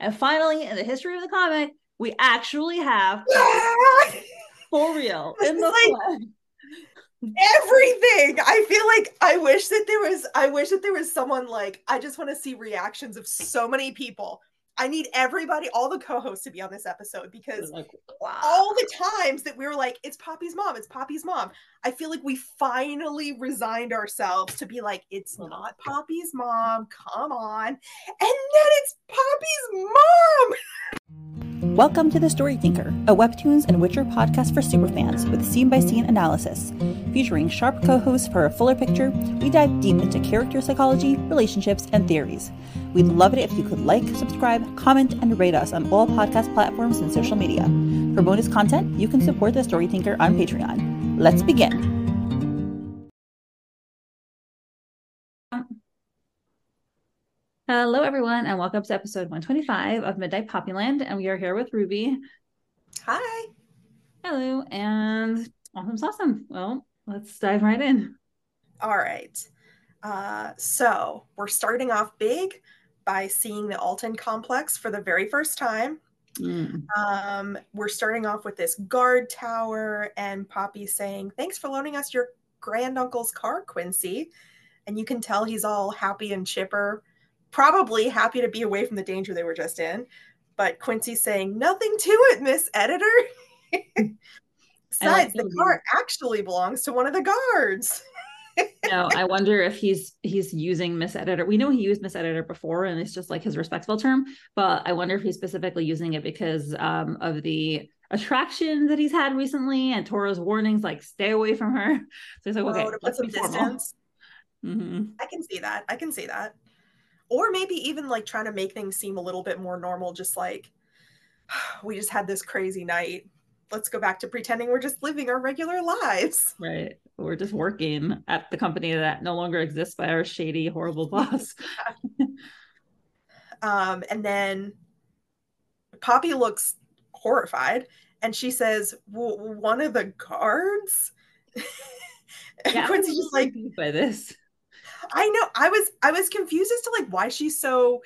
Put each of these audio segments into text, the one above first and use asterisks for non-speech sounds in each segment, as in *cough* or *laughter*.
And finally, in the history of the comic, we actually have *laughs* for real *laughs* in the like, everything. I feel like I wish that there was I wish that there was someone like I just want to see reactions of so many people I need everybody, all the co-hosts to be on this episode because like, wow. all the times that we were like, it's Poppy's mom, it's Poppy's mom. I feel like we finally resigned ourselves to be like, it's not Poppy's mom. Come on. And then it's Poppy's mom. *laughs* Welcome to The StoryTinker, a Webtoons and Witcher podcast for superfans with scene by scene analysis. Featuring sharp co hosts for a fuller picture, we dive deep into character psychology, relationships, and theories. We'd love it if you could like, subscribe, comment, and rate us on all podcast platforms and social media. For bonus content, you can support The StoryTinker on Patreon. Let's begin. Hello, everyone, and welcome to episode 125 of Midnight Poppy Land. And we are here with Ruby. Hi. Hello, and awesome, awesome. Well, let's dive right in. All right. Uh, so we're starting off big by seeing the Altan complex for the very first time. Mm. Um, we're starting off with this guard tower, and Poppy saying, Thanks for loaning us your granduncle's car, Quincey. And you can tell he's all happy and chipper probably happy to be away from the danger they were just in. But Quincey's saying, nothing to it, Miss Editor. *laughs* Besides, the car actually belongs to one of the guards. *laughs* no, I wonder if he's he's using Miss Editor. We know he used Miss Editor before, and it's just like his respectful term. But I wonder if he's specifically using it because um, of the attraction that he's had recently and Tora's warnings, like stay away from her. *laughs* So he's like, okay, to put some distance. Mm-hmm. I can see that. I can see that or maybe even like trying to make things seem a little bit more normal just like *sighs* we just had this crazy night let's go back to pretending we're just living our regular lives right we're just working at the company that no longer exists by our shady horrible *laughs* boss *laughs* um and then poppy looks horrified and she says one of the guards *laughs* yeah, Quincey's just like by this I know. I was I was confused as to like why she's so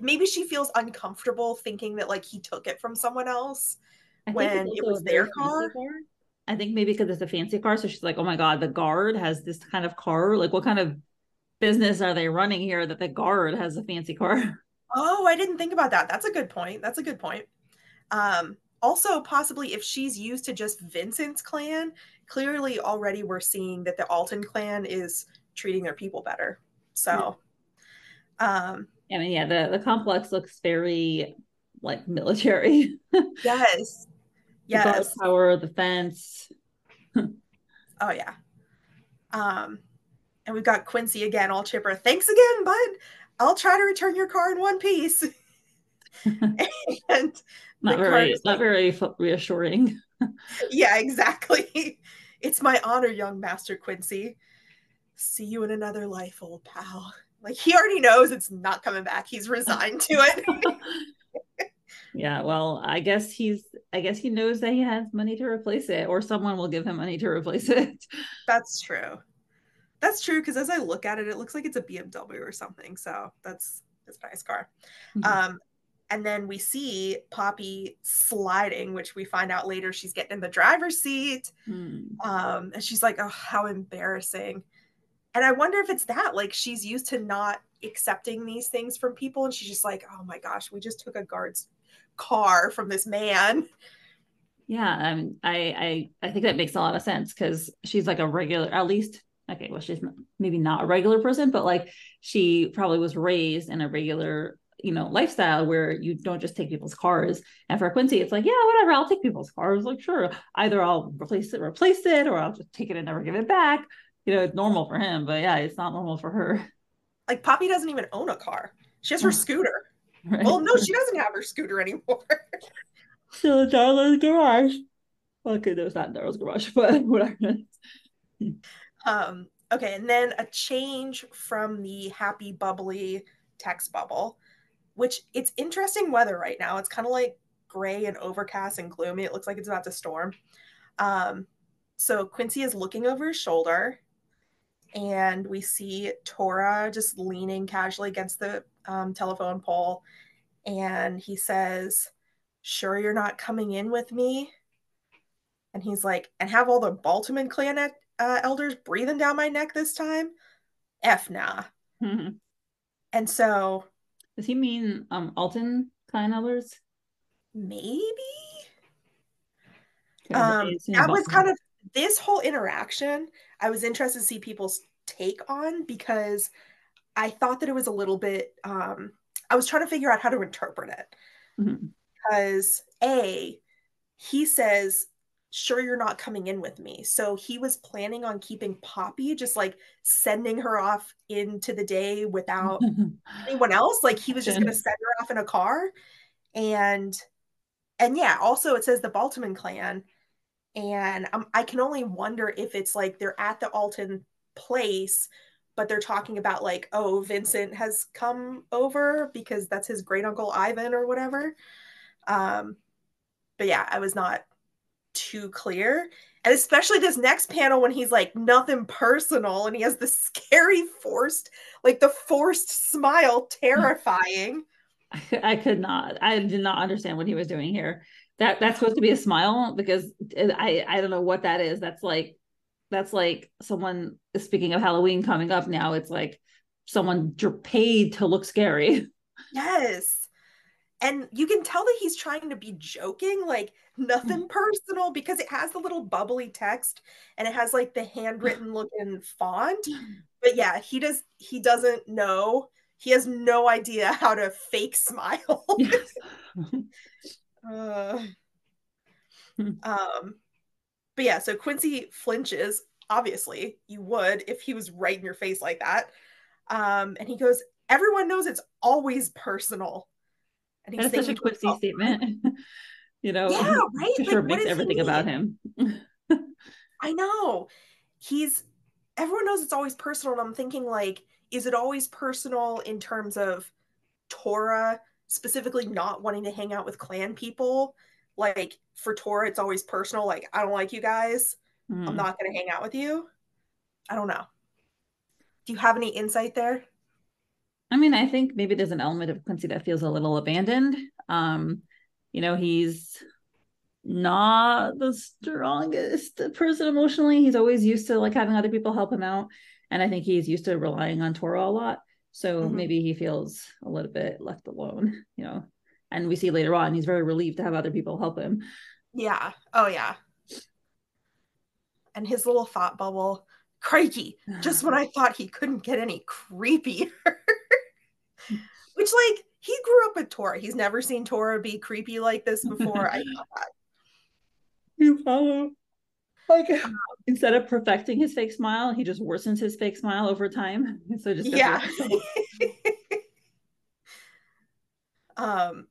maybe she feels uncomfortable thinking that like he took it from someone else when it was their car. car. I think maybe because it's a fancy car, so she's like, "Oh my god, the guard has this kind of car. Like, what kind of business are they running here that the guard has a fancy car?" *laughs* Oh, I didn't think about that. That's a good point. That's a good point. Um, also, possibly if she's used to just Vincent's clan, clearly already we're seeing that the Altan clan is treating their people better. So, um, I mean, yeah, the the complex looks very like military. *laughs* yes. Yes. The tower, the fence. oh yeah. Um, and we've got Quincey again, all chipper. Thanks again, bud. I'll try to return your car in one piece. *laughs* and *laughs* not very, not very reassuring. *laughs* yeah, exactly. It's my honor, young Master Quincey see you in another life, old pal. Like he already knows it's not coming back. He's resigned to it. Yeah, well, I guess he's I guess he knows that he has money to replace it or someone will give him money to replace it. *laughs* That's true. That's true because as I look at it, it looks like it's a BMW or something. So that's that's a nice car. Mm-hmm. Um, and then we see Poppy sliding, which we find out later she's getting in the driver's seat. Mm. Um, and she's like, "Oh, how embarrassing!" and I wonder if it's that like she's used to not accepting these things from people and she's just like, "Oh my gosh, we just took a guard's car from this man." Yeah, I mean, I I I think that makes a lot of sense cuz she's like a regular at least okay, well she's maybe not a regular person, but like she probably was raised in a regular you know lifestyle where you don't just take people's cars and for quincey it's like yeah whatever i'll take people's cars like sure either i'll replace it replace it or i'll just take it and never give it back you know, it's normal for him, but yeah, it's not normal for her. Like Poppy doesn't even own a car. She has her mm. scooter. *laughs* Right. Well, no, she doesn't have her scooter anymore. *laughs* In Darla's garage. Okay, it's not Darla's garage, *laughs* but whatever. um, okay, and then a change from the happy, bubbly text bubble, which it's interesting weather right now. It's kind of like gray and overcast and gloomy. It looks like it's about to storm. Um, so Quincey is looking over his shoulder and we see Tora just leaning casually against the um, telephone pole. and he says, Sure, you're not coming in with me? And he's like, And have all the Baltimore clan uh, elders breathing down my neck this time? F nah. Mm-hmm. *laughs* And so. Does he mean um Altan clan elders? Maybe. Um, that was kind of this whole interaction. I was interested to see people's take on because I thought that it was a little bit. Um, I was trying to figure out how to interpret it mm-hmm. because a he says sure you're not coming in with me. So he was planning on keeping Poppy, just like sending her off into the day without *laughs* anyone else. Like he was just going to send her off in a car. And, and yeah, also it says the Baltimore clan. And um, I can only wonder if it's like they're at the Altan place, but they're talking about like, oh, Vincent has come over because that's his great uncle Ivan or whatever. Um, but yeah, I was not too clear. And especially this next panel when he's like, nothing personal, and he has the scary forced, like the forced smile, *laughs* terrifying. *laughs* I could not. I did not understand what he was doing here. That that's supposed to be a smile because I I don't know what that is. That's like that's like someone speaking of Halloween coming up now. It's like someone paid to look scary. Yes and you can tell that he's trying to be joking like nothing *laughs* personal because it has the little bubbly text and it has like the handwritten *laughs* looking font but yeah he does he doesn't know he has no idea how to fake smile *laughs* yes. uh, um but yeah so quincey flinches obviously you would if he was right in your face like that um and he goes everyone knows it's always personal and he's such a Quincey statement. *laughs* you know, yeah, *laughs* right. Like, sure makes everything about him. *laughs* I know. He's everyone knows it's always personal. And I'm thinking, like, is it always personal in terms of Tora specifically not wanting to hang out with clan people? Like for Tora, it's always personal. Like, I don't like you guys. Mm. I'm hmm. not going to hang out with you. I don't know. Do you have any insight there? I mean, I think maybe there's an element of Quincey that feels a little abandoned. Um, you know, he's not the strongest person emotionally. He's always used to like having other people help him out. And I think he's used to relying on Tora a lot. So mm-hmm. maybe he feels a little bit left alone, you know. And we see later on he's very relieved to have other people help him. Yeah. Oh yeah. And his little thought bubble, crikey, just when I thought he couldn't get any creepier. *laughs* Which, like, he grew up with Tora. He's never seen Tora be creepy like this before. I know that. You follow. Like, um, instead of perfecting his fake smile, he just worsens his fake smile over time. *laughs* So just yeah. *laughs* um.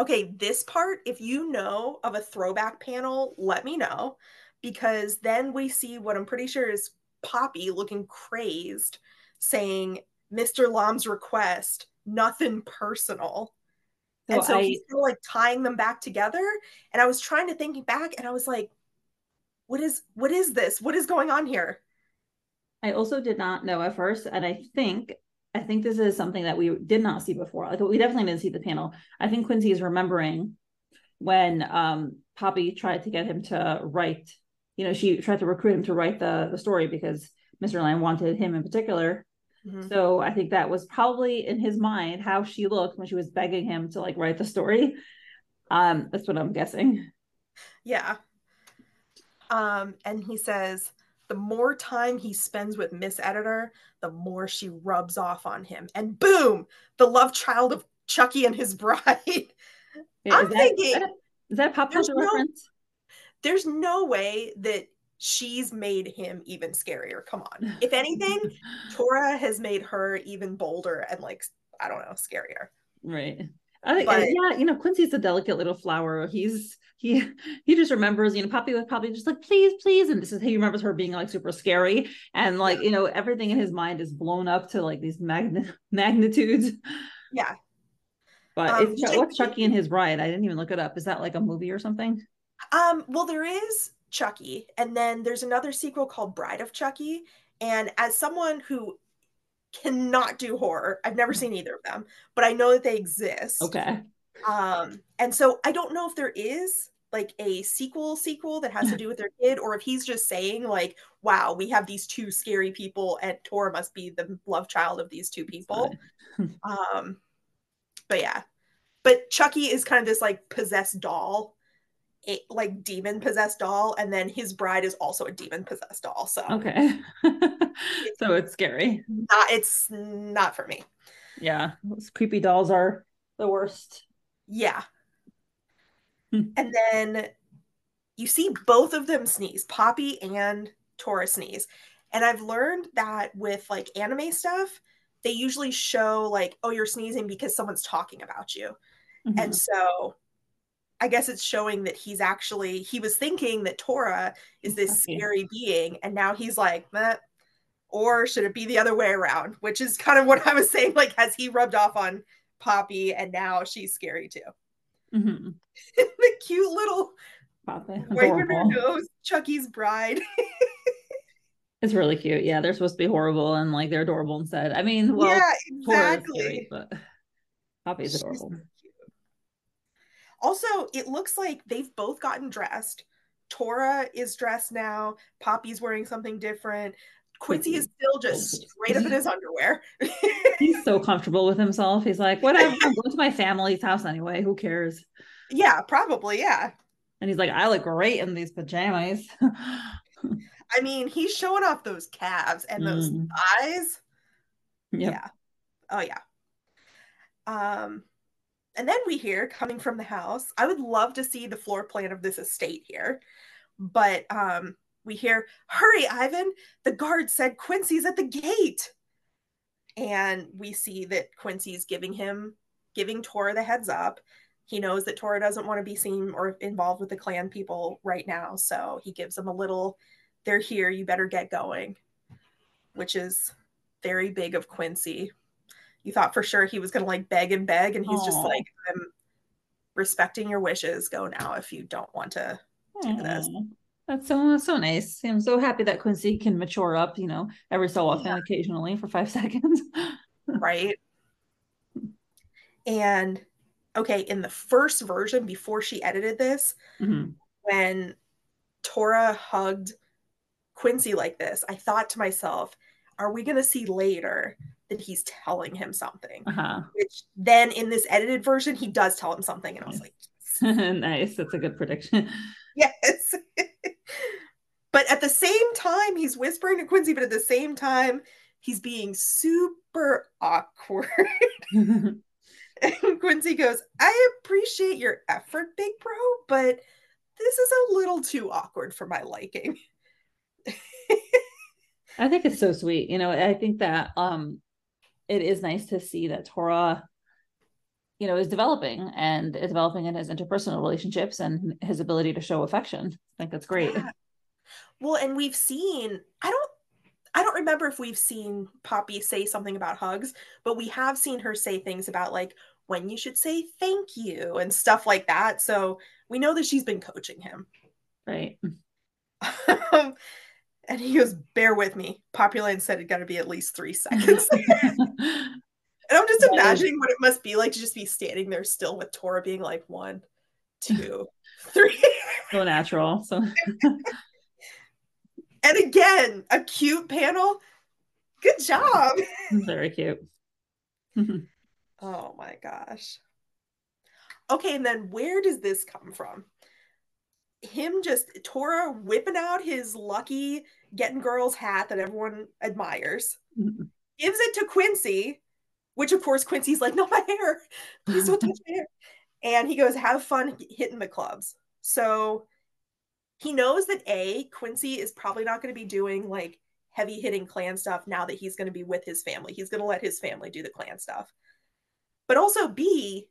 Okay, this part, if you know of a throwback panel, let me know because then we see what I'm pretty sure is Poppy looking crazed, saying, Mr. Lom's request, nothing personal. So and so I, he's still like tying them back together. And I was trying to think back and I was like, what is what is this? What is going on here? I also did not know at first, and I think I think this is something that we did not see before. Like we definitely didn't see the panel. I think Quincey is remembering when um, Poppy tried to get him to write. You know, she tried to recruit him to write the the story because Mr. Lamb wanted him in particular Mm-hmm. So I think that was probably in his mind how she looked when she was begging him to like write the story. Um, that's what I'm guessing. Yeah. Um, and he says the more time he spends with Miss Editor, the more she rubs off on him. And boom, the love child of Chucky and his *laughs* bride. Yeah, I'm is that, thinking is that, is that pop culture reference? there's no way that she's made him even scarier. Come on. If anything, *laughs* Tora has made her even bolder and like I don't know, scarier. Right. I think but, yeah, you know, Quincey's a delicate little flower. He's he *laughs* he just remembers, you know, Poppy was probably just like, please, please. And this is he remembers her being like super scary. And like, you know, everything in his mind is blown up to like these magn- *laughs* magnitudes. Yeah. But um, it's what's Chucky and his bride? I didn't even look it up. Is that like a movie or something? Um, well, there is Chucky. And then there's another sequel called Bride of Chucky. And as someone who cannot do horror. I've never seen either of them, but I know that they exist. Okay. Um, and so I don't know if there is like a sequel sequel that has to do with their kid, or if he's just saying like, "Wow, we have these two scary people, and Tora must be the love child of these two people." *laughs* um, but yeah, but Chucky is kind of this like possessed doll, a, like demon possessed doll, and then his bride is also a demon possessed doll. So okay, *laughs* so it's scary. Not, it's not for me. Yeah, those creepy dolls are the worst. Yeah. Hmm. And then you see both of them sneeze, Poppy and Tora sneeze. And I've learned that with like anime stuff, they usually show like, oh, you're sneezing because someone's talking about you. Mm-hmm. And so I guess it's showing that he's actually he was thinking that Tora is this scary being, and now he's like, Meh. or should it be the other way around? Which is kind of what I was saying. Like, has he rubbed off on Poppy, and now she's scary too? Mm-hmm. *laughs* the cute little her nose, Chucky's bride. *laughs* it's really cute. Yeah, they're supposed to be horrible and like they're adorable instead. I mean, well, yeah, exactly. Scary, but Poppy's adorable. Also, it looks like they've both gotten dressed. Tora is dressed now. Poppy's wearing something different. Quincey is still just straight up in his underwear. *laughs* he's so comfortable with himself. He's like, whatever, I'm going to my family's house anyway. Who cares? Yeah, probably. Yeah. And he's like, I look great in these pajamas. *laughs* I mean, he's showing off those calves and those mm. eyes. Yep. Yeah. Oh yeah. Um, and then we hear coming from the house. I would love to see the floor plan of this estate here, but um, we hear, Hurry, Ivan! The guard said Quincey's at the gate. And we see that Quincey's giving him, giving Tora the heads up. He knows that Tora doesn't want to be seen or involved with the clan people right now. So he gives them a little, they're here, you better get going, which is very big of Quincey. You thought for sure he was going to like beg and beg, and he's Aww. just like, I'm respecting your wishes. Go now if you don't want to do this. That's so so nice. I'm so happy that Quincey can mature up, you know, every so often, yeah. occasionally for five *laughs* seconds. right. And okay, in the first version before she edited this, mm-hmm. when Tora hugged Quincey like this, I thought to myself, are we going to see later that he's telling him something? Uh-huh. Which then in this edited version, he does tell him something. And I was like, *laughs* nice. That's a good prediction. Yes. *laughs* but at the same time, he's whispering to Quincey, but at the same time, he's being super awkward. *laughs* and Quincey goes, I appreciate your effort, big bro, but this is a little too awkward for my liking. I think it's so sweet. You know, I think that um it is nice to see that Tora you know is developing and is developing in his interpersonal relationships and his ability to show affection. I think that's great. Yeah. well and we've seen i don't i don't remember if we've seen poppy say something about hugs but we have seen her say things about like when you should say thank you and stuff like that. So we know that she's been coaching him. Right. *laughs* And he goes bear with me. Popular said it got to be at least three seconds *laughs* And I'm just imagining what it must be like to just be standing there still with Tora being like one, two, *laughs* three. So natural. So *laughs* and again, a cute panel. Good job. *laughs* Very cute. oh my gosh. Okay, and then where does this come from? Him just Tora whipping out his lucky getting girls hat that everyone admires, mm-hmm. gives it to Quincey, which of course Quincey's like, *laughs* not my hair. Please don't touch my hair. And he goes, have fun hitting the clubs. So he knows that A, Quincey is probably not going to be doing like heavy hitting clan stuff now that he's going to be with his family. He's going to let his family do the clan stuff. But also B,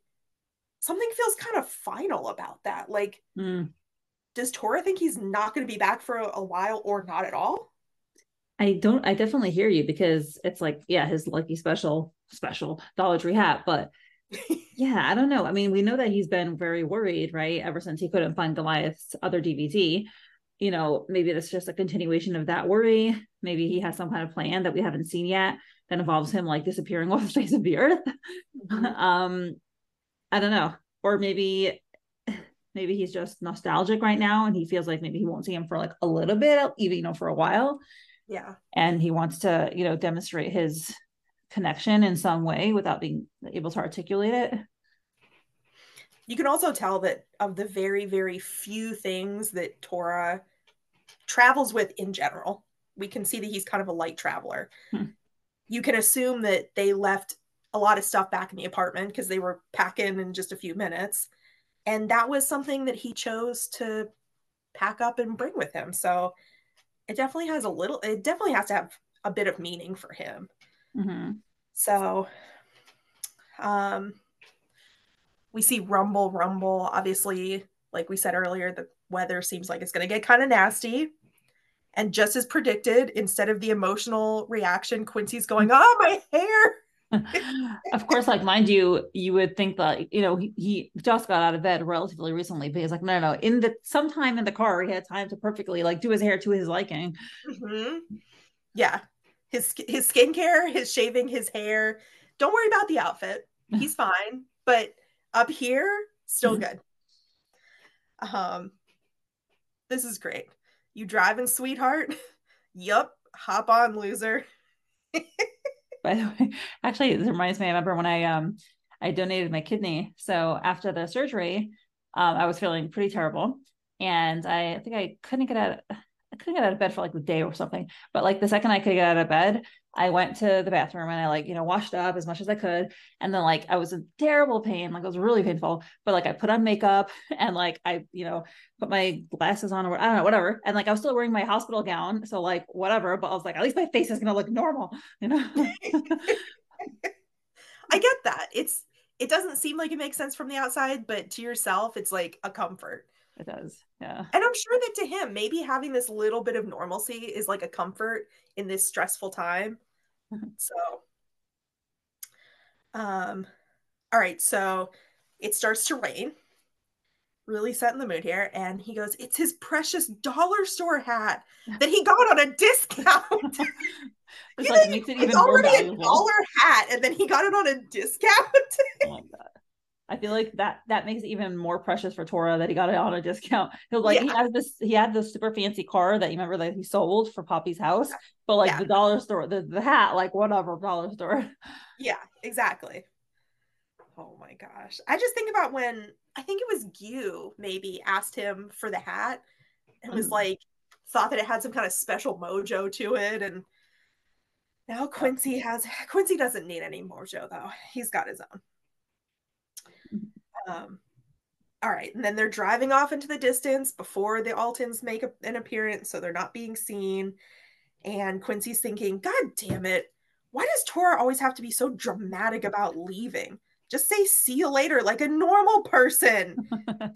something feels kind of final about that. Like, mm. does Tora think he's not going to be back for a, a while or not at all? I don't, I definitely hear you because it's like, yeah, his lucky special, special Dollar Tree hat. But yeah, I don't know. I mean, we know that he's been very worried, right? Ever since he couldn't find Goliath's other DVD. you know, maybe that's just a continuation of that worry. Maybe he has some kind of plan that we haven't seen yet that involves him like disappearing *laughs* off the face of the earth. Mm-hmm. *laughs* um, I don't know. Or maybe *sighs* maybe he's just nostalgic right now and he feels like maybe he won't see him for like a little bit, even you know, for a while. Yeah. And he wants to, you know, demonstrate his connection in some way without being able to articulate it. You can also tell that of the very, very few things that Tora travels with in general, we can see that he's kind of a light traveler. Hmm. You can assume that they left a lot of stuff back in the apartment because they were packing in just a few minutes. And that was something that he chose to pack up and bring with him. So it definitely has a little, it definitely has to have a bit of meaning for him. Mm-hmm. So, um, we see rumble, rumble. Obviously, like we said earlier, the weather seems like it's going to get kind of nasty. And just as predicted, instead of the emotional reaction, Quincey's going, "Oh, my hair." *laughs* of course, like mind you, you would think that you know he, he, just got out of bed relatively recently, but he's like, no, no, no. In the sometime in the car, he had time to perfectly like do his hair to his liking. Mm-hmm. Yeah, his his skincare, his shaving, his hair. Don't worry about the outfit; *laughs* he's fine. But up here, still mm-hmm. good. Um, this is great. You driving, sweetheart? *laughs* yup. Hop on, loser. *laughs* by the way. Actually, this reminds me. I remember when I um I donated my kidney. So after the surgery, um, I was feeling pretty terrible, and I, I think I couldn't get out. I couldn't get out of bed for like a day or something. But like the second I could get out of bed, I went to the bathroom and I like, you know, washed up as much as I could. And then like I was in terrible pain, like it was really painful. But like I put on makeup *laughs* and like I, you know, put my glasses on or I don't know, whatever. And like I was still wearing my hospital gown. So like whatever. But I was like, at least my face is gonna look normal, you know. *laughs* I get that. It's it doesn't seem like it makes sense from the outside, but to yourself, it's like a comfort. It does. Yeah. And I'm sure that to him, maybe having this little bit of normalcy is like a comfort in this stressful time. so, um, all right. So it starts to rain. Really set in the mood here. And he goes, It's his precious dollar store hat that he got on a discount. *laughs* *laughs* you like, think it's already a dollar hat and then he got it on a discount? oh my God. I feel like that that makes it even more precious for Tora that he got it on a discount. He'll like yeah. he has this he had this super fancy car that you remember that he sold for Poppy's house, but like yeah. the dollar store, the, the hat, like whatever dollar store. Yeah, exactly. Oh my gosh. I just think about when I think it was Gyu maybe asked him for the hat and was mm. like thought that it had some kind of special mojo to it and now Quincey has Quincey doesn't need any mojo though. He's got his own. Um, all right, and then they're driving off into the distance before the Altans make a, an appearance, so they're not being seen. And Quincey's thinking, God damn it, why does Tora always have to be so dramatic about leaving? Just say see you later like a normal person. *laughs*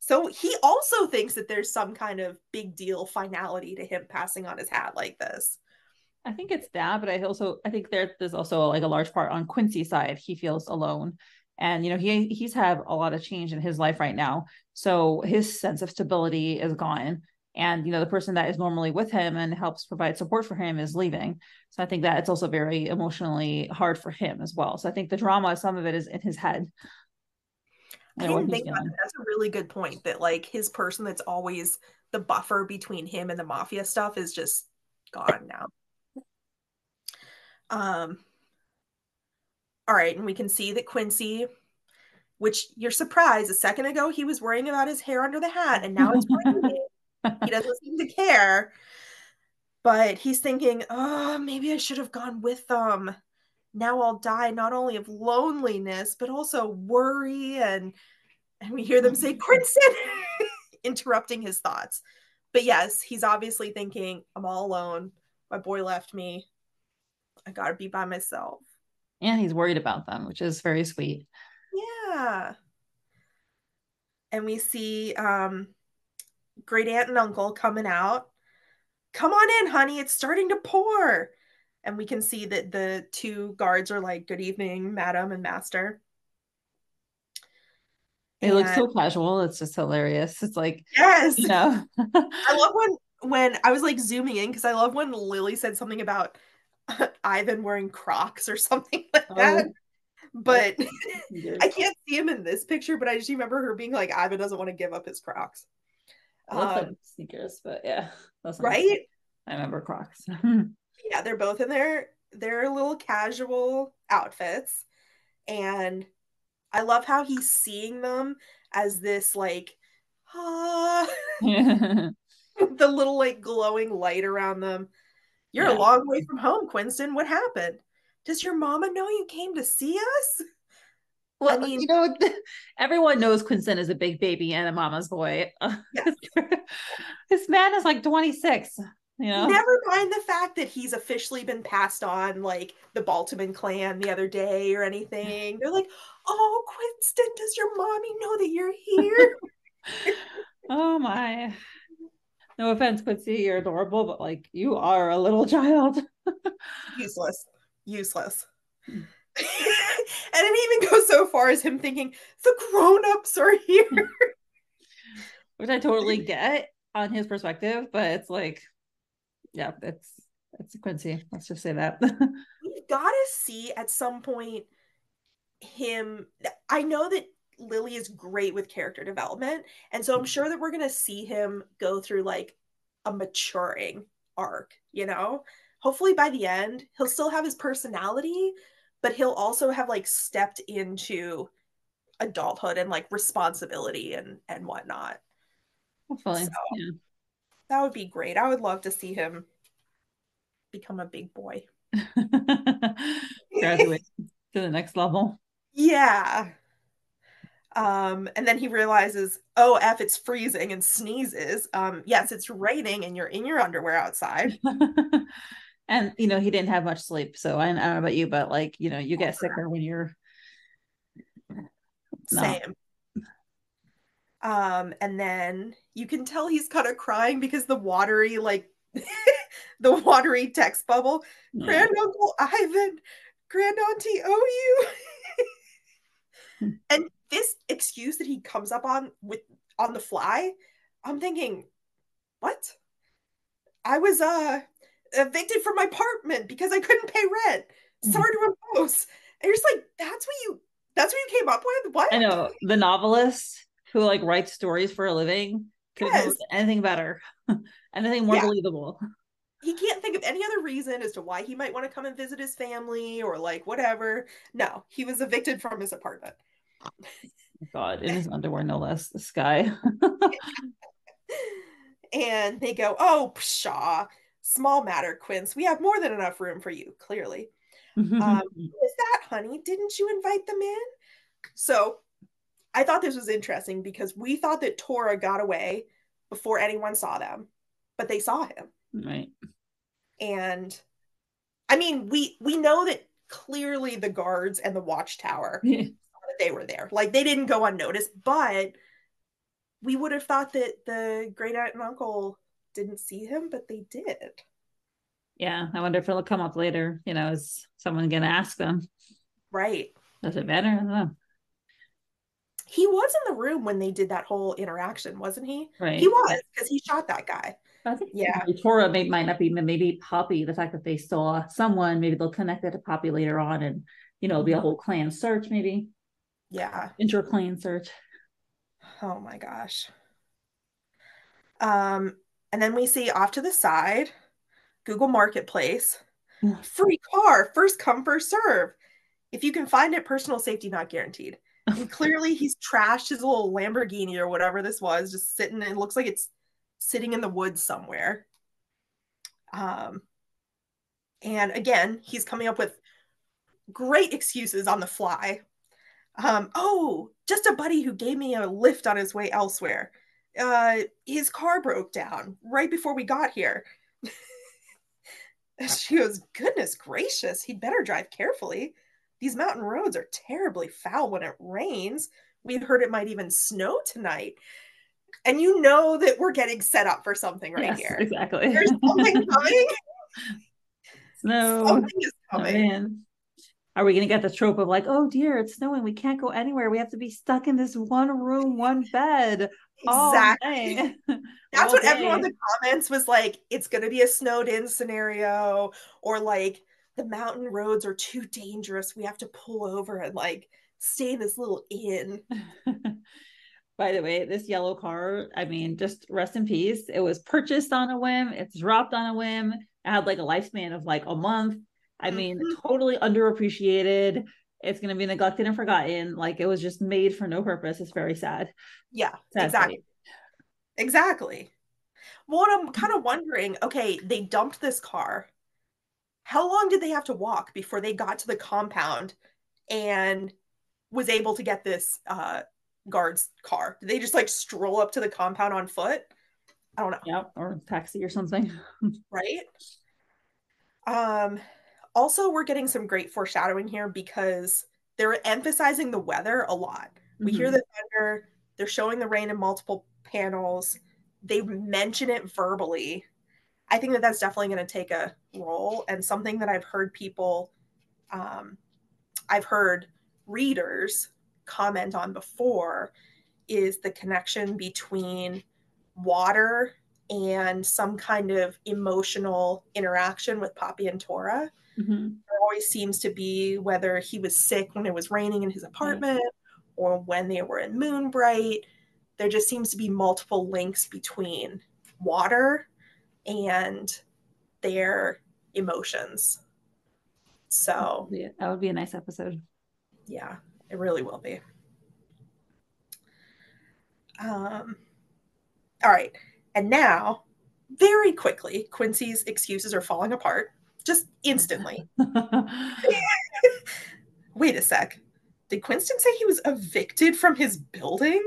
so he also thinks that there's some kind of big deal finality to him passing on his hat like this. I think it's that, but I also I think there, there's also like a large part on Quincey's side. He feels alone and you know he he's had a lot of change in his life right now so his sense of stability is gone and you know the person that is normally with him and helps provide support for him is leaving so i think that it's also very emotionally hard for him as well so i think the drama some of it is in his head I didn't think that. That's a really good point. That like his person that's always the buffer between him and the mafia stuff is just gone now. Um, all right, and we can see that Quincey, which you're surprised, a second ago he was worrying about his hair under the hat, and now it's he *laughs* doesn't seem to care. But he's thinking, oh, maybe I should have gone with them. Now I'll die not only of loneliness, but also worry. And and we hear them say, *laughs* Quincey, *laughs* interrupting his thoughts. But yes, he's obviously thinking, I'm all alone. My boy left me. I gotta be by myself and he's worried about them, which is very sweet. Yeah. And we see um great aunt and uncle coming out. Come on in, honey. It's starting to pour. And we can see that the two guards are like, Good evening, madam and master. They look so casual. It's just hilarious. It's like yes, you know. *laughs* I love when when I was like zooming in because I love when Lily said something about *laughs* Ivan wearing Crocs or *laughs* something like that. Oh. But I can't see him in this picture, but I just remember her being like, Ivan doesn't want to give up his Crocs. I love um, sneakers, but yeah, right. I remember Crocs. yeah, they're both in their their little casual outfits, and I love how he's seeing them as this like, ah, *laughs* the little like glowing light around them. You're yeah. a long way from home, Quinston. What happened? Does your mama know you came to see us? Well, I mean, you know, *laughs* everyone knows Quinston is a big baby and a mama's boy. Yes. *laughs* this man is like 26. You know? Never mind the fact that he's officially been passed on like the Baltimore clan the other day or anything. They're like, oh, Quinston, does your mommy know that you're here? *laughs* oh my. No offense, Quincey, you're adorable, but like you are a little *laughs* child. Useless. Useless. Hmm. *laughs* and it even goes so far as him thinking the grown-ups are here. Which I totally get on his perspective, but it's like, yeah, it's it's Quincey. Let's just say that. *laughs* We've got to see at some point him. I know that Lily is great with character development, and so I'm mm-hmm. sure that we're gonna see him go through like a maturing arc. You know, hopefully by the end he'll still have his personality, but he'll also have like stepped into adulthood and like responsibility and and whatnot. Hopefully, so, yeah. that would be great. I would love to see him become a big boy. *laughs* Graduate to the next level. *laughs* Yeah. Um, and then he realizes, oh, F, it's freezing and sneezes. Um, yes, it's raining and you're in your underwear outside. *laughs* and you know he didn't have much sleep so I, I, don't know about you but like you know you get sicker when you're same. Um and then you can tell he's kind of crying because the watery like *laughs* the watery text bubble. Grand uncle ivan grand auntie Oyuu. *laughs* And this excuse that he comes up on with on the fly i'm thinking what i was uh evicted from my apartment because I couldn't pay rent. Mm-hmm. Sorry to impose. And you're just like, that's what you that's what you came up with? What? I know. The novelist who like writes stories for a living could yes. anything better. *laughs* anything more yeah. believable. He can't think of any other reason as to why he might want to come and visit his family or like whatever. No, he was evicted from his apartment. God, in his *laughs* underwear, no less. This guy. *laughs* and they go, "Oh, pshaw! Small matter, Quince. We have more than enough room for you, clearly. um, *laughs* is that, honey? Didn't you invite them in? So I thought this was interesting because we thought that Tora got away before anyone saw them, but they saw him. Right. And I mean, we we know that clearly the guards and the watchtower they were there. Like they didn't go unnoticed, but we would have thought that the great aunt and uncle didn't see him, but they did. Yeah, I wonder if it'll come up later. You know, is someone gonna ask them? Right. Does it matter? I don't know. He was in the room when they did that whole interaction, wasn't he? Right. He was because he shot that guy. I think yeah. Tora may, might not be maybe Poppy. The fact that they saw someone, maybe they'll connect it to Poppy later on, and you know, it'll be a mm-hmm. whole clan search, maybe. Yeah. Inter clan search. Oh my gosh. Um, and then we see off to the side, Google Marketplace, free car, first come, first serve. If you can find it, personal safety not guaranteed. And *laughs* clearly he's trashed his little Lamborghini or whatever this was, just sitting, it looks like it's sitting in the woods somewhere. Um, and again, he's coming up with great excuses on the fly. Um, oh, just a buddy who gave me a lift on his way elsewhere uh, his car broke down right before we got here. *laughs* she goes, Goodness gracious, he'd better drive carefully. These mountain roads are terribly foul when it rains. We heard it might even snow tonight. And you know that we're getting set up for something right yes, here. Exactly. There's something coming. *laughs* Snow. Something is coming. Are we going to get the trope of like, oh dear, it's snowing, we can't go anywhere, we have to be stuck in this one room, one bed. Oh, exactly. *laughs* That's what everyone in the comments was like. It's going to be a snowed in scenario, or like the mountain roads are too dangerous. We have to pull over and like stay in this little inn. *laughs* By the way, this yellow car, I mean, just rest in peace. It was purchased on a whim, it's dropped on a whim. It had like a lifespan of like a month. I mean, mm-hmm. totally underappreciated. It's going to be neglected and forgotten. Like it was just made for no purpose. It's very sad. Yeah, sad exactly. State. Exactly. Well, I'm kind of wondering okay, they dumped this car. How long did they have to walk before they got to the compound and was able to get this uh, guard's car? Did they just like stroll up to the compound on foot? I don't know. Yeah, or taxi or something. *laughs* right? Um also we're getting some great foreshadowing here because they're emphasizing the weather a lot. Mm-hmm. We hear mm-hmm. the thunder, they're showing the rain in multiple panels. They mention it verbally. I think that that's definitely going to take a role and something that I've heard people um I've heard readers comment on before is the connection between water and some kind of emotional interaction with Poppy and Tora. Mm-hmm. There always seems to be whether he was sick when it was raining in his apartment or when they were in Moonbright. There just seems to be multiple links between water and their emotions. So that would be a nice episode. Yeah, it really will be. Um, all right. And now, very quickly, Quincey's excuses are falling apart just instantly. *laughs* Wait a sec. Did Quinston say he was evicted from his building?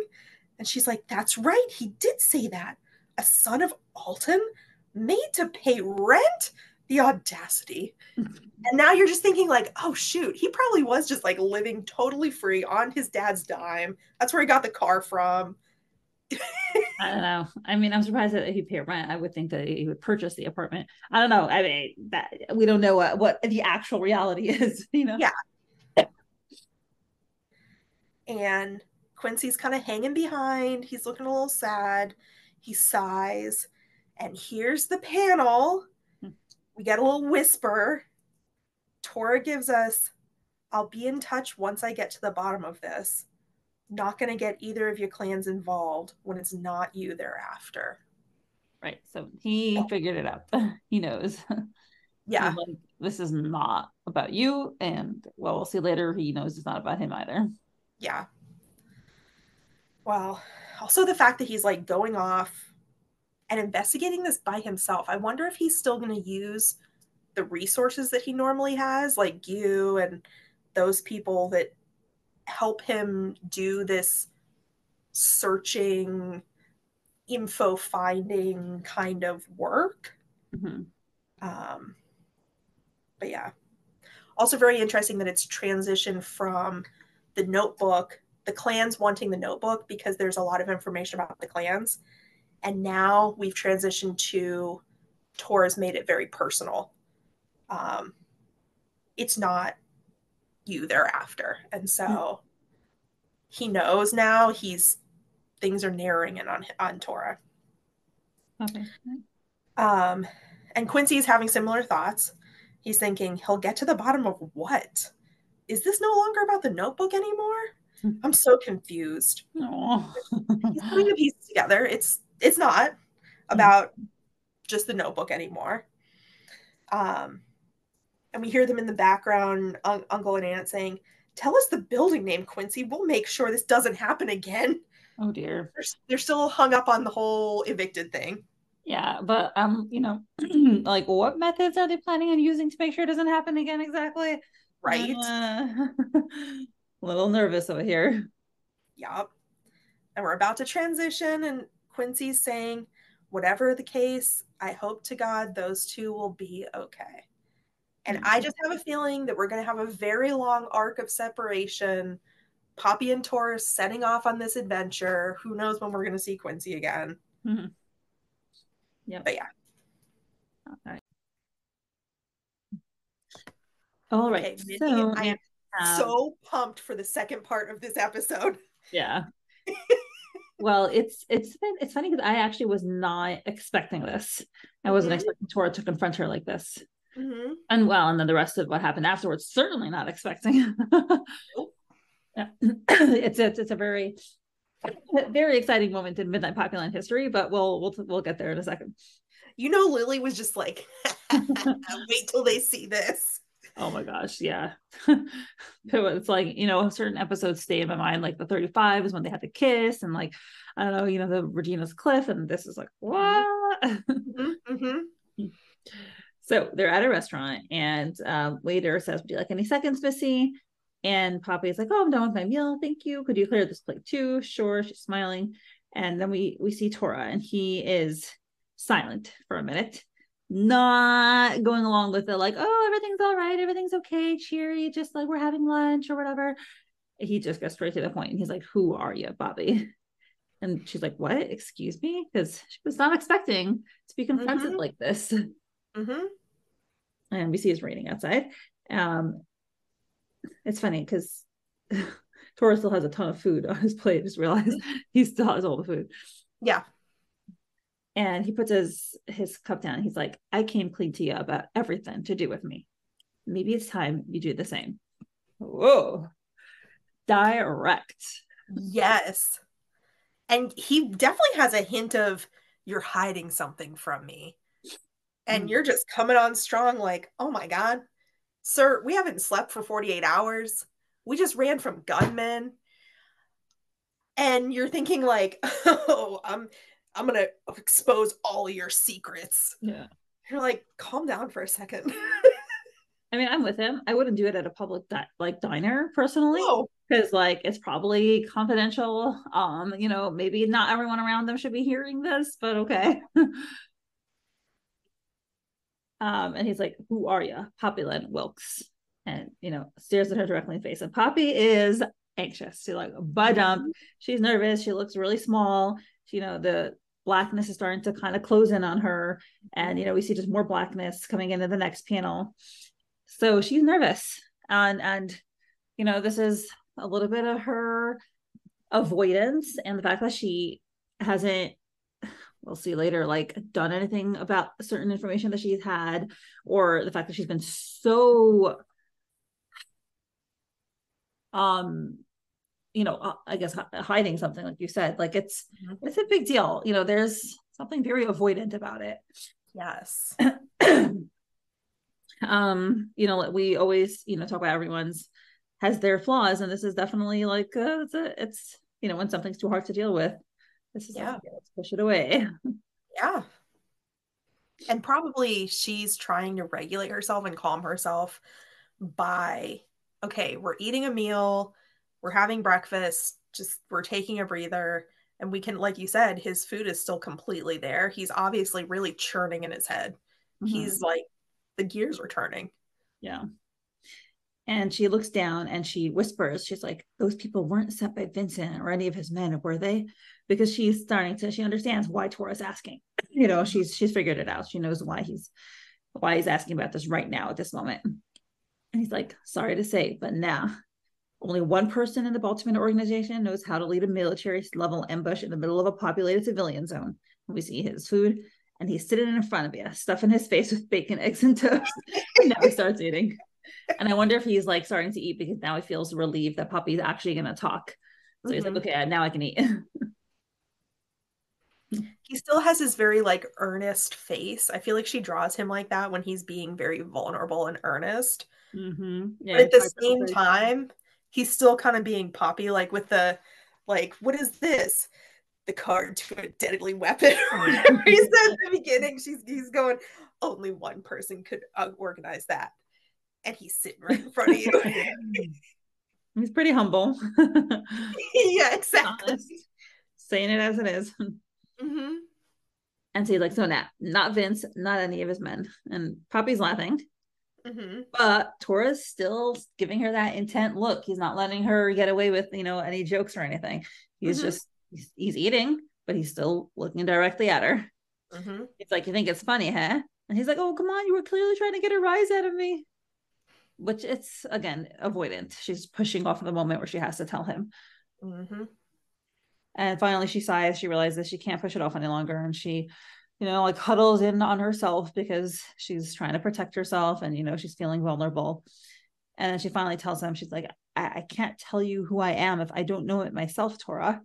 And she's like, That's right. He did say that. A son of Altan made to pay rent? The audacity. *laughs* and now you're just thinking, like, oh, shoot, he probably was just like living totally free on his dad's dime. That's where he got the car from. I don't know. I mean, I'm surprised that he paid rent. I would think that he would purchase the apartment. I don't know. I mean, that we don't know what, what the actual reality *laughs* is, you know? Yeah. And Quincey's kind of hanging behind. He's looking a little sad. He sighs. And here's the panel. Hmm. We get a little whisper. Tora gives us, I'll be in touch once I get to the bottom of this not going to get either of your clans involved when it's not you thereafter. Right. So he oh. figured it out. *laughs* he knows. *laughs* Yeah. Like, this is not about you. And well, we'll see later. He knows it's not about him either. Yeah. Well, also the fact that he's like going off and investigating this by himself. I wonder if he's still going to use the resources that he normally has, like you and those people that help him do this searching info finding kind of work. Mm-hmm. um, but yeah. Also very interesting that it's transitioned from the notebook the clans wanting the notebook because there's a lot of information about the clans. And now we've transitioned to Tora's made it very personal. Um, it's not you thereafter. And so mm-hmm. he knows now he's things are narrowing in on on Tora. Okay. Um, and Quincey's having similar thoughts. He's thinking he'll get to the bottom of what? Is this no longer about the notebook anymore? Hmm. I'm so confused. He's putting the pieces together. It's it's not about just the notebook anymore. Um, and we hear them in the background, un- Uncle and Aunt saying, "Tell us the building name, Quincey. We'll make sure this doesn't happen again." Oh dear. They're, they're still hung up on the whole evicted thing. Yeah, but um, you know, *clears throat* like what methods are they planning on using to make sure it doesn't happen again exactly? Right. Uh, *laughs* a little nervous over here. Yep. And we're about to transition, and Quincey's saying, whatever the case, I hope to God those two will be okay. And I just have a feeling that we're going to have a very long arc of separation. Poppy and Tora's setting off on this adventure. Who knows when we're going to see Quincey again? Mm-hmm. Yeah. But yeah. All right. All right. Okay, so I am um, so pumped for the second part of this episode. *laughs* yeah. well, it's it's it's funny because I actually was not expecting this. I wasn't Mhm. expecting Tora to confront her like this. Mm-hmm. And well, and then the rest of what happened afterwards, certainly not expecting. *laughs* Yeah. *clears throat* it's it's it's a very very exciting moment in Midnight Poppy Land history, but we'll we'll we'll get there in a second. You know, Lily was just like, *laughs* wait till they see this. Oh my gosh, yeah. *laughs* it's like, you know, certain episodes stay in my mind, like the 35 is when they had the kiss, and like, I don't know, you know, the Regina's cliff, and this is like, what? Mm-hmm. So they're at a restaurant, and um, waiter says, Would you like any seconds, Missy? And Poppy's like, Oh, I'm done with my meal. Thank you. Could you clear this plate too? Sure. She's smiling. And then we we see Tora, and he is silent for a minute not going along with it like oh everything's all right everything's okay cheery just like we're having lunch or whatever he just goes straight to the point and he's like who are you Poppy and she's like what excuse me because she was not expecting to be confronted Mhm. like this Mm-hmm. and we see it's raining outside um it's funny because *laughs* Tora still has a ton of food on his plate just realized *laughs* he still has all the food Yeah. and he puts his his cup down. He's like, "I came clean to you about everything to do with me. Maybe it's time you do the same." Whoa, direct. Yes. And he definitely has a hint of you're hiding something from me. And Mm. you're just coming on strong, like, oh my God, sir, we haven't slept for 48 hours. We just ran from gunmen. And you're thinking, like, *laughs* oh, I'm I'm gonna expose all your secrets. Yeah, You're like, calm down for a second. *laughs* I mean, I'm with him. I wouldn't do it at a public di- like diner personally no. because like it's probably confidential. Um, you know, maybe not everyone around them should be hearing this, but okay. *laughs* um, and he's like, "Who are you?" Poppy Lynn Wilkes, and you know, stares at her directly in the face. And Poppy is anxious. She's like, "But um, she's nervous. She looks really small. You know, the blackness is starting to kind of close in on her, and you know, we see just more blackness coming into the next panel. So she's nervous, and and you know, this is a little bit of her avoidance and the fact that she hasn't we'll see later like done anything about certain information that she's had or the fact that she's been so um you know uh, i guess hiding something like you said like it's Mhm. it's a big deal you know there's something very avoidant about it Yes. *clears throat* um you know we always you know talk about everyone's has their flaws and this is definitely like uh, it's a, it's you know when something's too hard to deal with this is Yeah. let's push it away *laughs* Yeah. And probably she's trying to regulate herself and calm herself by, okay, we're eating a meal, we're having breakfast, just we're taking a breather. And we can, like you said, his food is still completely there. He's obviously really churning in his head. Mhm. He's like, the gears are turning. yeah and she looks down and she whispers she's like those people weren't sent by vincent or any of his men were they? Because she's starting to she understands why Tora's asking. You know she's she's figured it out. She knows why he's why he's asking about this right now at this moment. And he's like sorry to say but now only one person in the baltimore organization knows how to lead a military level ambush in the middle of a populated civilian zone. We see his food and he's sitting in front of you stuffing his face with bacon eggs and toast. *laughs* And now he starts eating and I wonder if he's like starting to eat because now he feels relieved that Poppy's actually going to talk. So he's Mhm. like, okay, now I can eat. *laughs* He still has his very like earnest face. I feel like she draws him like that when he's being very vulnerable and earnest. mm-hmm. but at the same time, he's still kind of being poppy, like with the like, what is this? The card to a deadly weapon, *laughs* he said at the beginning. She's he's going, only one person could uh, organize that, and he's sitting right in front of you. *laughs* he's pretty humble. *laughs* yeah, exactly. Honest. Saying it as it is. hmm And so he's like, so now, not Vince, not any of his men. And Poppy's laughing, hmm but Tora's still giving her that intent look. He's not letting her get away with, you know, any jokes or anything. He's Mhm. just, he's, he's eating, but he's still looking directly at her. It's like, you think it's funny, huh? And he's like, oh, come on, you were clearly trying to get a rise out of me. Which it's again avoidant. She's pushing off the moment where she has to tell him. Mm-hmm. And finally, she sighs. She realizes she can't push it off any longer, and she, you know, like huddles in on herself because she's trying to protect herself, and you know she's feeling vulnerable. And then she finally tells him, she's like, I, I can't tell you who I am if I don't know it myself, Tora.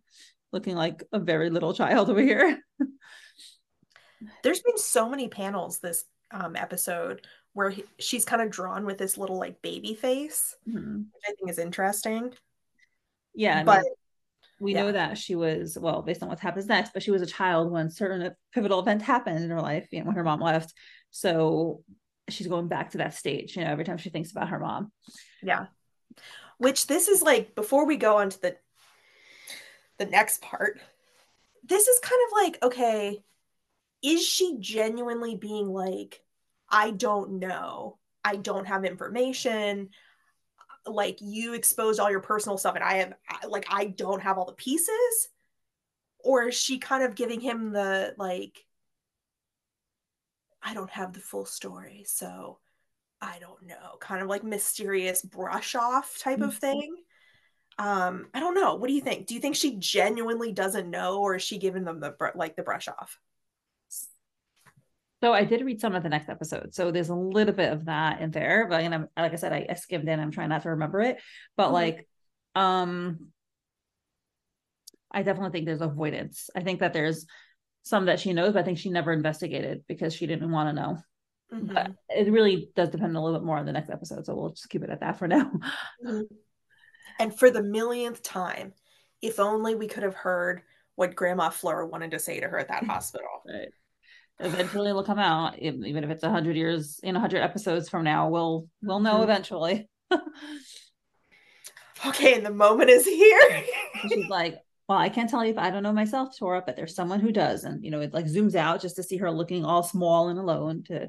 Looking like a very little child over here. *laughs* There's been so many panels this um, episode where he, she's kind of drawn with this little like baby face, Mhm. which I think is interesting. Yeah, I mean, but we yeah. know that she was well based on what happens next but she was a child when certain pivotal events happened in her life you know, when her mom left so she's going back to that stage you know every time she thinks about her mom yeah, which this is like before we go on to the the next part. This is kind of like okay, is she genuinely being like, I don't know, I don't have information. Like you exposed all your personal stuff, and I have like I don't have all the pieces, or is she kind of giving him the like, I don't have the full story, so I don't know, kind of like mysterious brush off type of thing. Um, I don't know. What do you think? Do you think she genuinely doesn't know, or is she giving them the like the brush off? So i did read some of the next episode so there's a little bit of that in there but know like i said i, I skimmed in i'm trying not to remember it but Mhm. like um i definitely think there's avoidance i think that there's some that she knows but i think she never investigated because she didn't want to know Mhm. but it really does depend a little bit more on the next episode so we'll just keep it at that for now *laughs* Mhm. And for the millionth time, if only we could have heard what Grandma Fleur wanted to say to her at that *laughs* hospital. Right. Eventually it'll come out, even if it's a hundred years in a hundred episodes from now, we'll we'll know Mhm. eventually. *laughs* Okay, and the moment is here. *laughs* She's like, Well, I can't tell you if I don't know myself, Tora, but there's someone who does. And you know, it like zooms out just to see her looking all small and alone to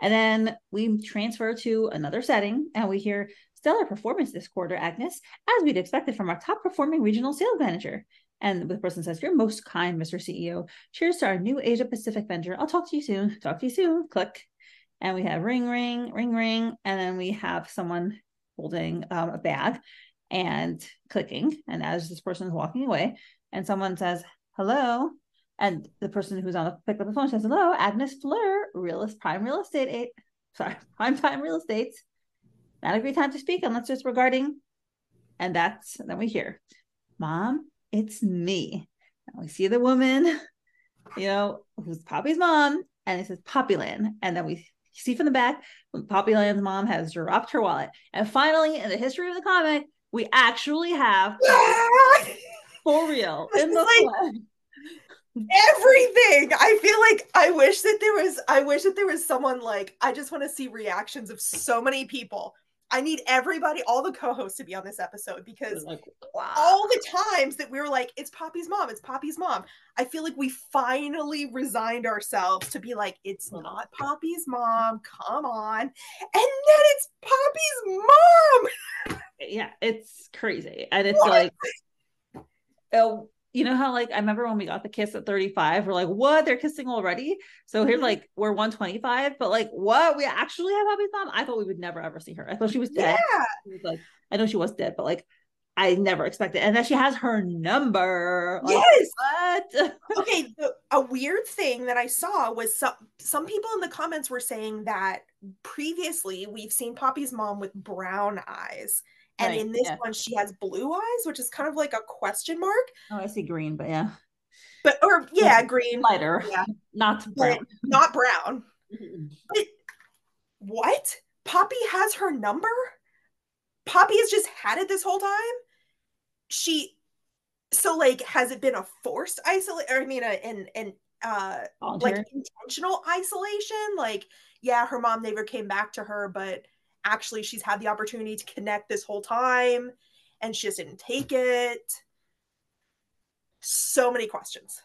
and then we transfer to another setting and we hear stellar performance this quarter, Agnes, as we'd expected from our top performing regional sales manager. And the person says, You're most kind, Mr. CEO. Cheers to our new Asia Pacific venture. I'll talk to you soon. Talk to you soon. Click. And we have ring, ring, ring, ring. And then we have someone holding um, a bag and clicking. And as this person is walking away, and someone says, Hello. And the person who's on the pick up the phone says, Hello, Agnes Fleur, real prime real estate. A- sorry, *laughs* prime time real estate. Not a great time to speak unless it's regarding. And that's then we hear, Mom, it's me. And we see the woman, you know, who's Poppy's mom, and it says Poppyland. And then we see from the back when Poppyland's mom has dropped her wallet. And finally, in the history of the comic, we actually have *laughs* for real in the Like- everything i feel like i wish that there was i wish that there was someone like i just want to see reactions of so many people i need everybody all the co-hosts to be on this episode because Like, wow. all the times that we were like it's poppy's mom it's poppy's mom i feel like we finally resigned ourselves to be like it's not poppy's mom come on and then it's poppy's mom yeah, it's crazy. And it's What? like, *laughs* oh, you know how like I remember when we got the kiss at 35, we're like, what? They're kissing already? So here's Mhm. like we're 125, but like what? We actually have Poppy's mom? I thought we would never ever see her. I thought she was dead. yeah She was, like I know she was dead, but like I never expected. And then she has her number. Like, yes what? *laughs* okay a weird thing that i saw was some some people in the comments were saying that previously we've seen poppy's mom with brown eyes and Right, in this yeah. one she has blue eyes which is kind of like a question mark. Oh, I see green, but yeah. but or yeah green. Lighter. Yeah. *laughs* Not but not brown. But what? Poppy has her number? Poppy has just had it this whole time? She so like has it been a forced isolate or i mean a, an an uh like intentional isolation? Like yeah her mom never came back to her but actually she's had the opportunity to connect this whole time and she just didn't take it so many questions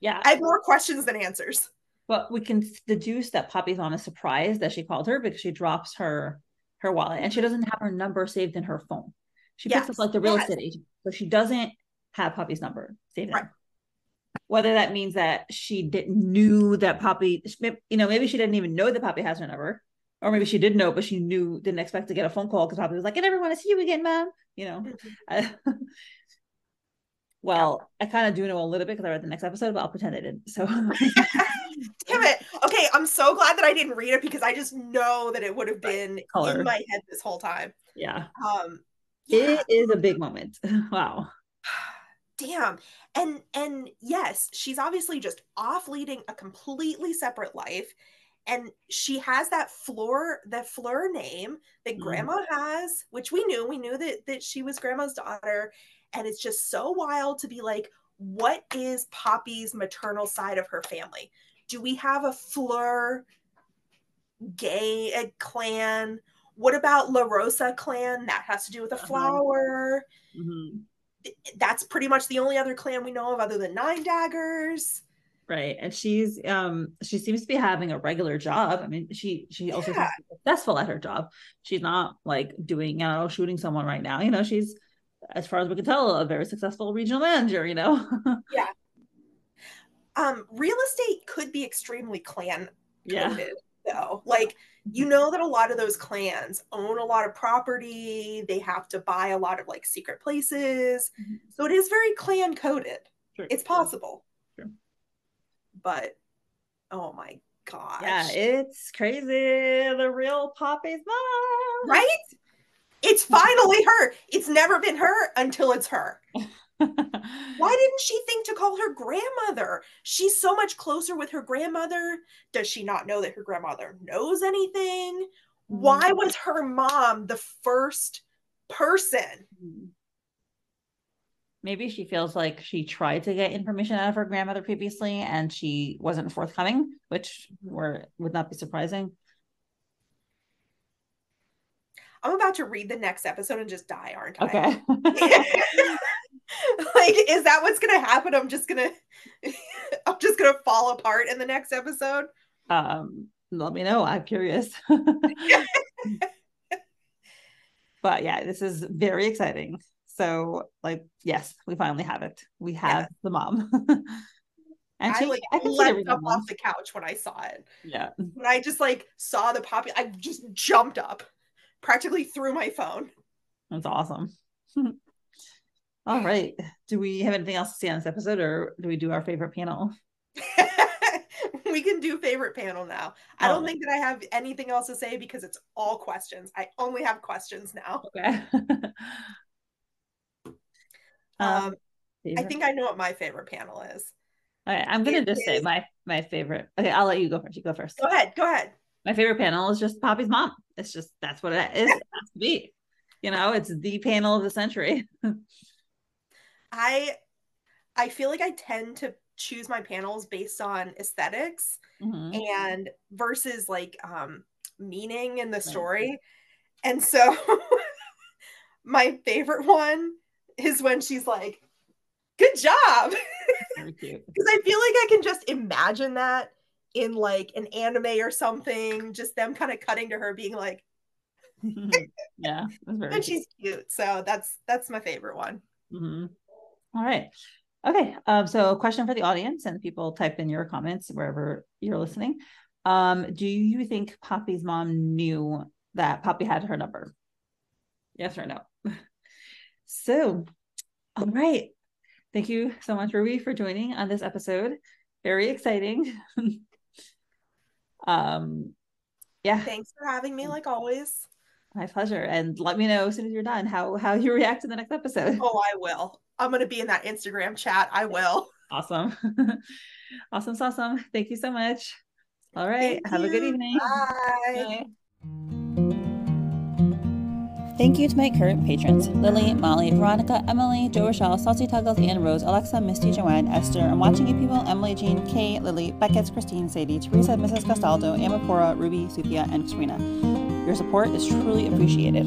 yeah. i have more questions than answers But we can deduce that Poppy's mom is surprised that she called her because she drops her her wallet and she mm-hmm. doesn't have her number saved in her phone. She picks Yes, up like the real yes. estate agent, so she doesn't have Poppy's number saved. Right. her. Whether that means that she didn't knew that Poppy, you know, maybe she didn't even know that Poppy has her number, or maybe she did know, but she knew didn't expect to get a phone call because Poppy was like, "I never want to see you again, mom." You know. Mm-hmm. *laughs* well, I kind of do know a little bit because I read the next episode, but I'll pretend I didn't. So. *laughs* Damn it. Okay, I'm so glad that I didn't read it because I just know that it would have been Color. in my head this whole time. Yeah. Um yeah. it is a big moment. *laughs* wow. *sighs* Damn. And and yes, she's obviously just off leading a completely separate life and she has that Fleur that Fleur name that mm. grandma has which we knew. We knew that that she was grandma's daughter. And it's just so wild to be like what is poppy's maternal side of her family? Do we have a Fleur gay a clan? What about la rosa clan? That has to do with a uh-huh. flower. Mm-hmm. that's pretty much the only other clan we know of other than nine daggers right and she's um she seems to be having a regular job. I mean she she also yeah. successful at her job. She's not like doing you know shooting someone right now you know she's as far as we can tell a very successful regional manager you know? *laughs* Yeah. Um real estate could be extremely clan yeah. though. Like you know that a lot of those clans own a lot of property they have to buy a lot of like secret places. Mm-hmm. so it is very clan coded. Sure. it's possible but oh my gosh. Yeah, it's crazy. The real Poppy's mom. Right? It's finally her. It's never been her until it's her. *laughs* Why didn't she think to call her grandmother? She's so much closer with her grandmother. Does she not know that her grandmother knows anything? Why mm-hmm. was her mom the first person? Maybe she feels like she tried to get information out of her grandmother previously and she wasn't forthcoming, which were would not be surprising. I'm about to read the next episode and just die, aren't I? Okay. *laughs* like, is that what's gonna happen? I'm just gonna *laughs* I'm just gonna fall apart in the next episode. Um, let me know. I'm curious. *laughs* but yeah, this is very exciting. So like, yes, we finally have it. We have yeah. the mom. and *laughs* I like I leapt up off the couch when I saw it. Yeah. When I just like saw the poppy, I just jumped up, practically threw my phone. That's awesome. *laughs* All right. Do we have anything else to see on this episode, or do we do our favorite panel? *laughs* we can do favorite panel now. I oh. don't think that I have anything else to say because it's all questions. I only have questions now. Okay. Um, um I think I know what my favorite panel is. Okay, I'm gonna it just is... say my my favorite. Okay, I'll let you go first. You go first. Go ahead. Go ahead. My favorite panel is just Poppy's mom. It's just that's what it is. It has to be. You know, it's the panel of the century. *laughs* I I feel like I tend to choose my panels based on esthetics mm-hmm. and versus like um meaning in the story. Right. And so *laughs* my favorite one is when she's like, "Good job," *laughs* because I feel like I can just imagine that in like an anime or something, just them kind of cutting to her, being like, *laughs* "Yeah," and cute. she's cute. So that's that's my favorite one. Mm-hmm. All right. Okay. Um, so, a question for the audience, and people type in your comments wherever you're listening. Um, do you think Poppy's mom knew that Poppy had her number? Yes or no? So, all right. Thank you so much, Ruby, for joining on this episode. Very exciting. *laughs* um, yeah. Thanks for having me, like always. My pleasure. And let me know as soon as you're done how how you react to the next episode. Oh, I will. I'm gonna be in that Instagram chat. I will. Awesome. *laughs* awesome. Awesome. Thank you so much. All right. Thank Have you. a good evening. Bye. Bye. Thank you to my current patrons Lily, Molly, Veronica, Emily, Jo Rochelle, Saucy Tuggles, Anne Rose, Alexa, Misti, Joanne, Ester, I'm watching you people, Emily, Jean, Kay, Lily, Beckett, Krystine, Sadie, Theresa, Mrs. Gastaldo, Amapora, Ruby, Sufia, and Katrina. Your support is truly appreciated.